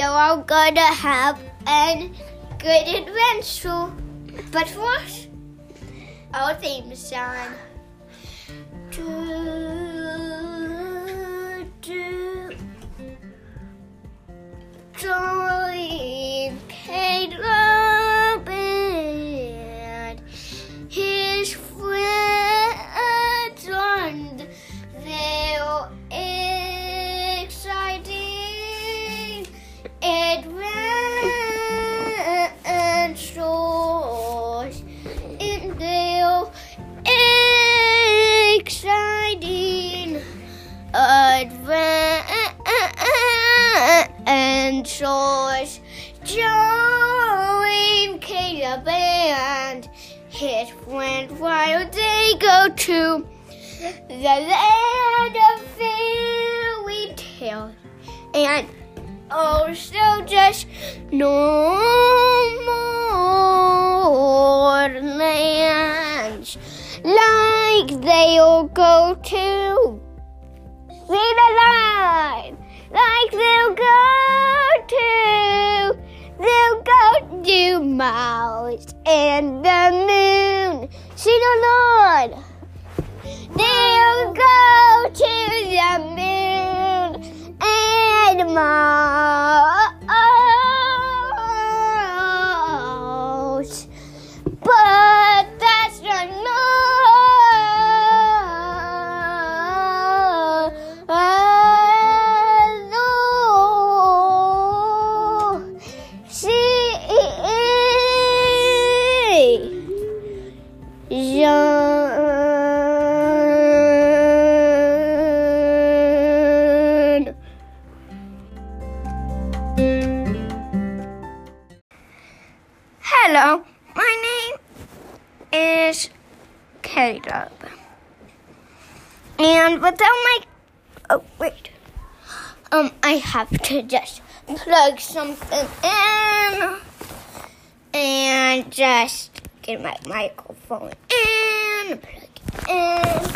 are all gonna have a good adventure. But first, our theme song. Do, do. Join Caleb the land of fairy tales. And oh, also just no more lands like they'll go to. See the line like they'll go to. They'll go to Mars and the moon. See the Lord they'll go to the moon and Mars without my oh wait. Um I have to just plug something in and just get my microphone in, plug it in,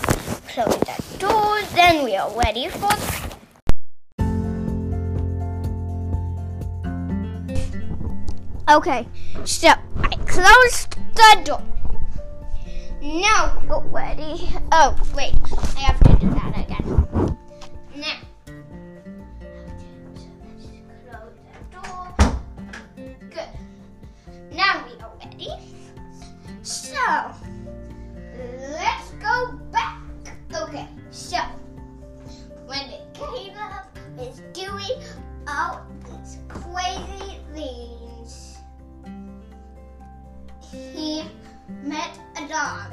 close that door, then we are ready for Okay, so I closed the door. Now go ready. Oh, wait, I have to do that again. Now. Close. Good. Now we are ready. So, let's go back. Okay, so, when the Caleb is doing all these crazy things, he met a dog.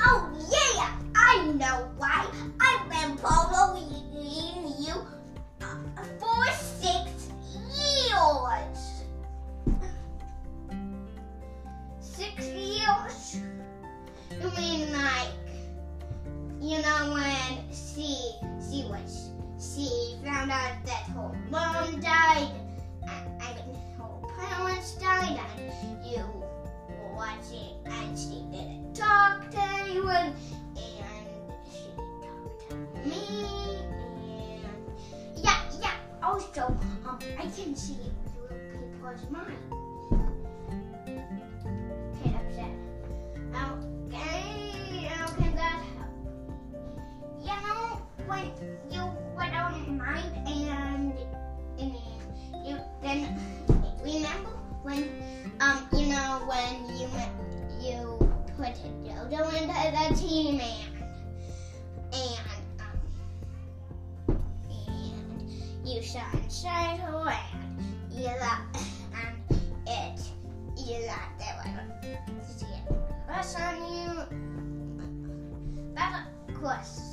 Oh yeah, I know why. Was mine. That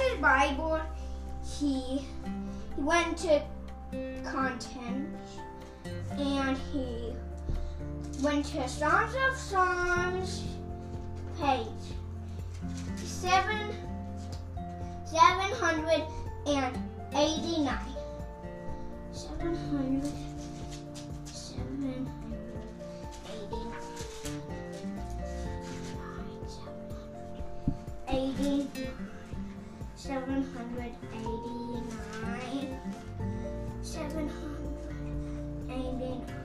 after the Bible, he went to content and he went to Songs of Songs, page. Seven, 789 789 Eighty-nine. 789, 789.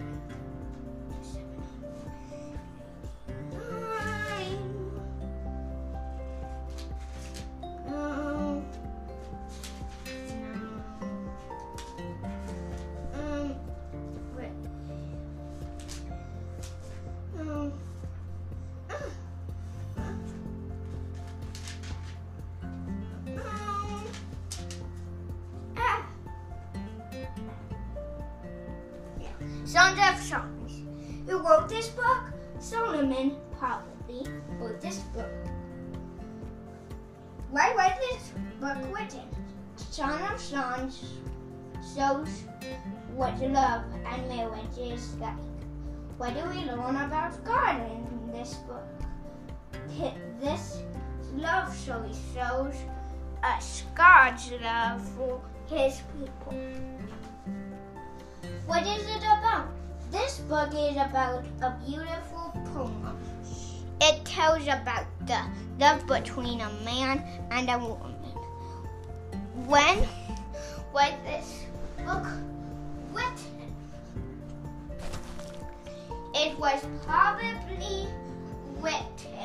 Of Songs. Who wrote this book? Solomon probably wrote this book. Why was this book written? Of Songs shows what love and marriage is like. What do we learn about God in this book? This love story shows us God's love for His people. What is it about? This book is about a beautiful poem. It tells about the love between a man and a woman. When was this book written? It was probably written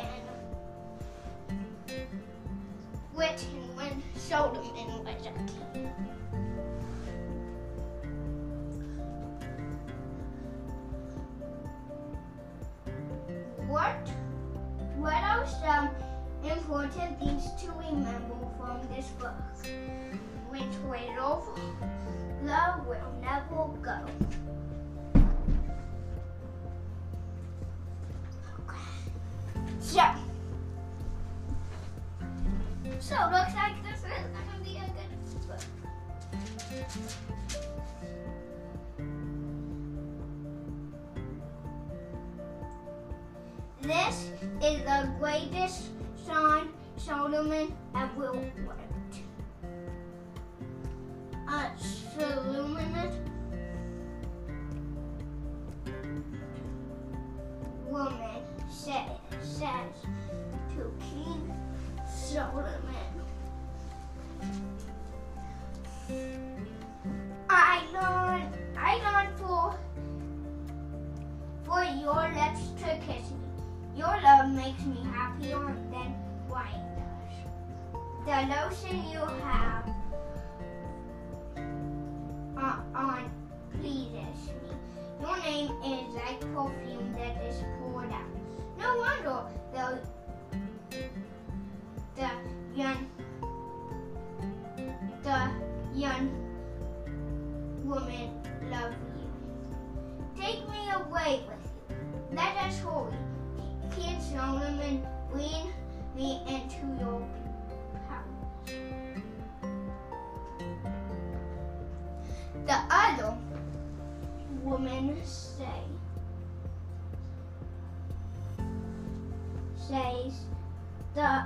written when Solomon was a king. What what are some important things to remember from this book? Which way love, love will never go. So, so looks like this is gonna be a good book. This is the greatest song Solomon ever. Makes me happier than wine does. The lotion you have on, on pleases me. Your name is like perfume that is poured out. No wonder the the young the young woman love you. Take me away with you. Let us hurry. King Solomon, bring me into your palace. The other woman say says the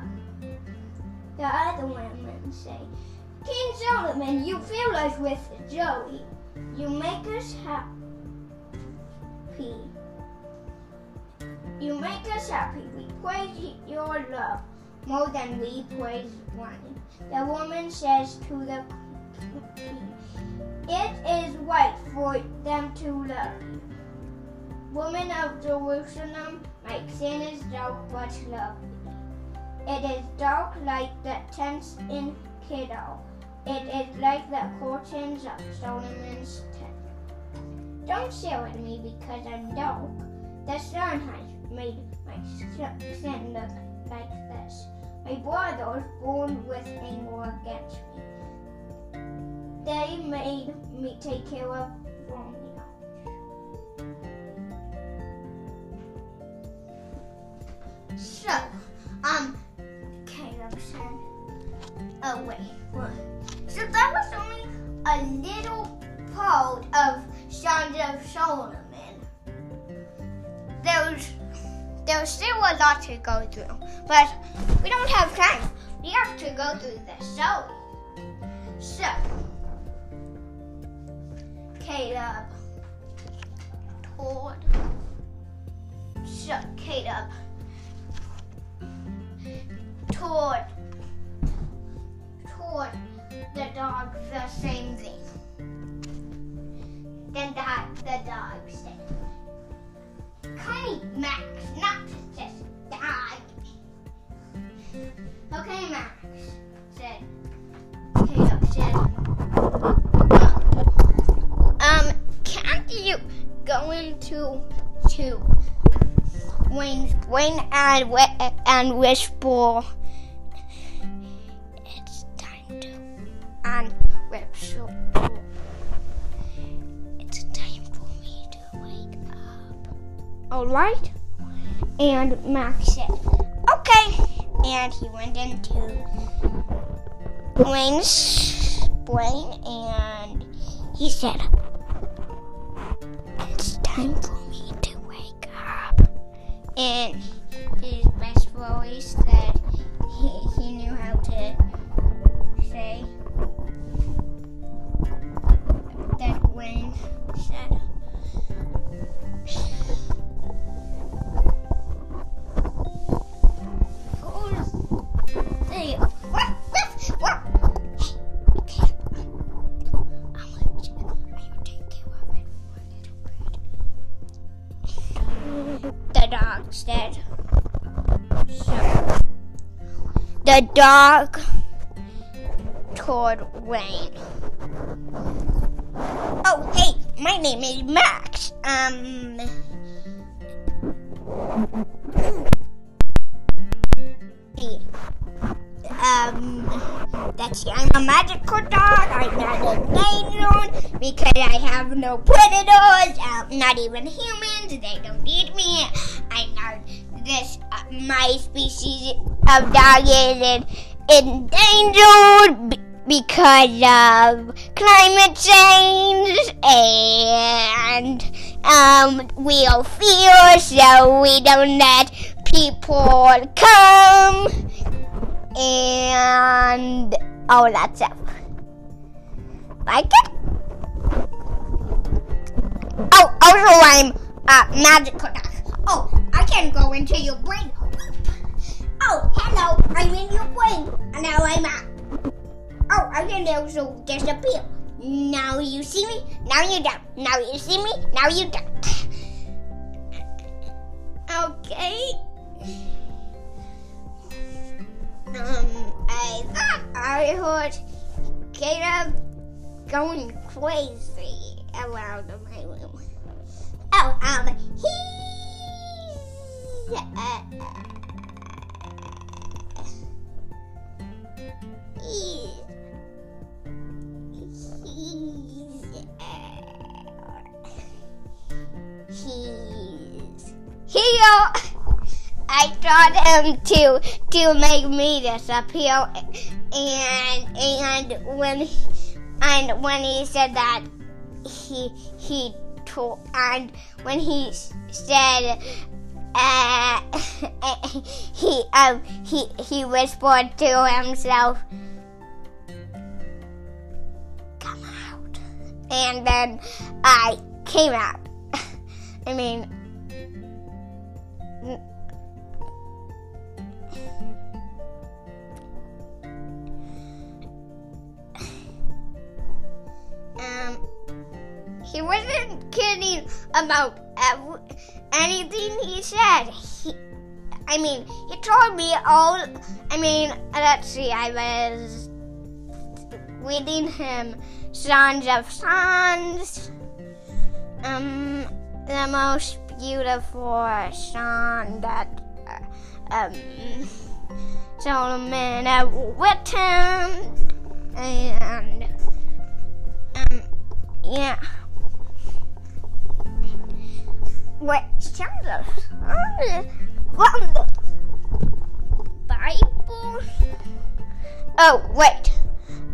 the other women say, King Solomon, you fill us with joy. You make us happy. You make us happy. We praise your love more than we praise wine. The woman says to the king, It is right for them to love you. Woman of Jerusalem, my sin is dark but lovely. It is dark like the tents in Kedar. It is like the curtains of Solomon's tent. Don't stare at me because I'm dark. The sun has made my sin look like this. My brothers born with anger against me. They made me take care of wrong So, um, Caleb said, oh wait, what? So that was only a little part of Songs of Solomon. There's, there's still a lot to go through, but we don't have time. We have to go through the story. So, Caleb told, so Caleb told told the dog the same thing. Then that the dog said, Me Max, not just dog. Okay, Max, said Caleb said, Um, can't you go into to Wayne's brain and, and whisper Alright? And Max said, Okay. And he went into Wayne's brain and he said, It's time for me to wake up. And the dog told Wayne. Oh, hey, my name is Max. Um. Um, that's I'm a magical dog. I'm not a because I have no predators. Um, not even humans. They don't eat me. I know this. Uh, my species of dog is endangered. because of climate change and um, we'll fear so we don't let people come and all that stuff. Like it? Oh, also I'm uh, magical. Dog. Oh, I can go into your brain. Oh, hello, I'm in your brain. And now I'm out. Oh, I can also disappear. Now you see me, now you don't. Now you see me, now you don't. okay. Um, I thought I heard Caleb going crazy around my room. Oh, um, he's. Here! I taught him to to make me disappear, and and when and when he said that, he he told and when he said. Uh, he um he he whispered to himself, "Come out," and then I came out. I mean, um, he wasn't kidding about ev- anything he said. He, I mean, he told me all. I mean, let's see, I was reading him Songs of Songs. Um, the most beautiful song that uh, um, Solomon had written, and um, yeah. Sounds of from the Bible. Oh wait,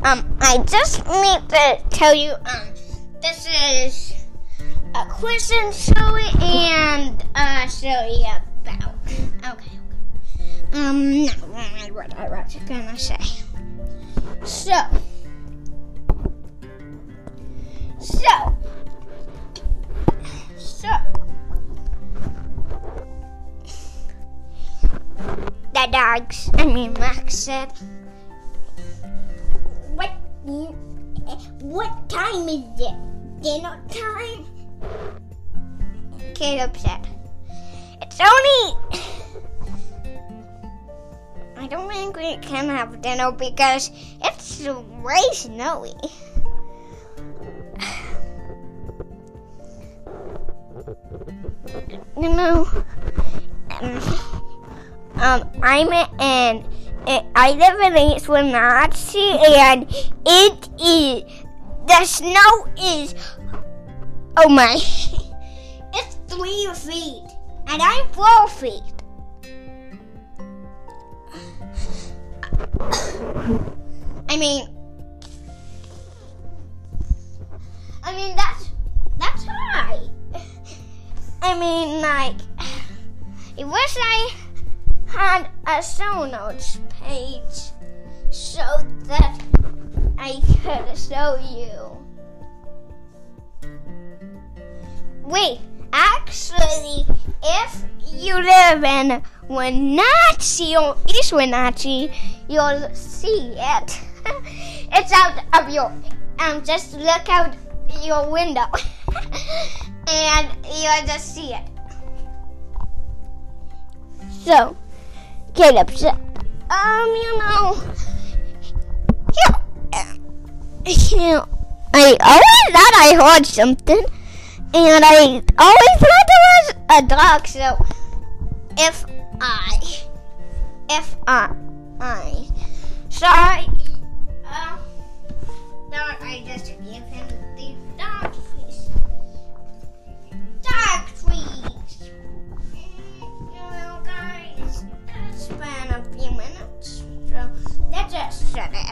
um, I just need to tell you, um, this is a question story and a story about. Okay, okay. Um, no, what I was gonna say. So, so, so, the dogs. I mean, Max said, "What? What time is it? Dinner time?" Caleb said, "It's only." I don't think we can have dinner because it's way snowy. Know, um, um I'm in. I live in East Wenatchee, and it is the snow is. Oh my! It's three feet, and I'm four feet. I mean, I mean that's that's high. I mean, like, it was I had a show notes page so that I could show you. Wait, actually, if you live in Wenatchee or East Wenatchee, you'll see it. it's out of your um just look out your window and you'll just see it. So Caleb said, um, you know, yeah, yeah, I always thought I heard something, and I always thought it was a dog. So if I, if I, I, sorry, uh, don't I just know, guys, it's been a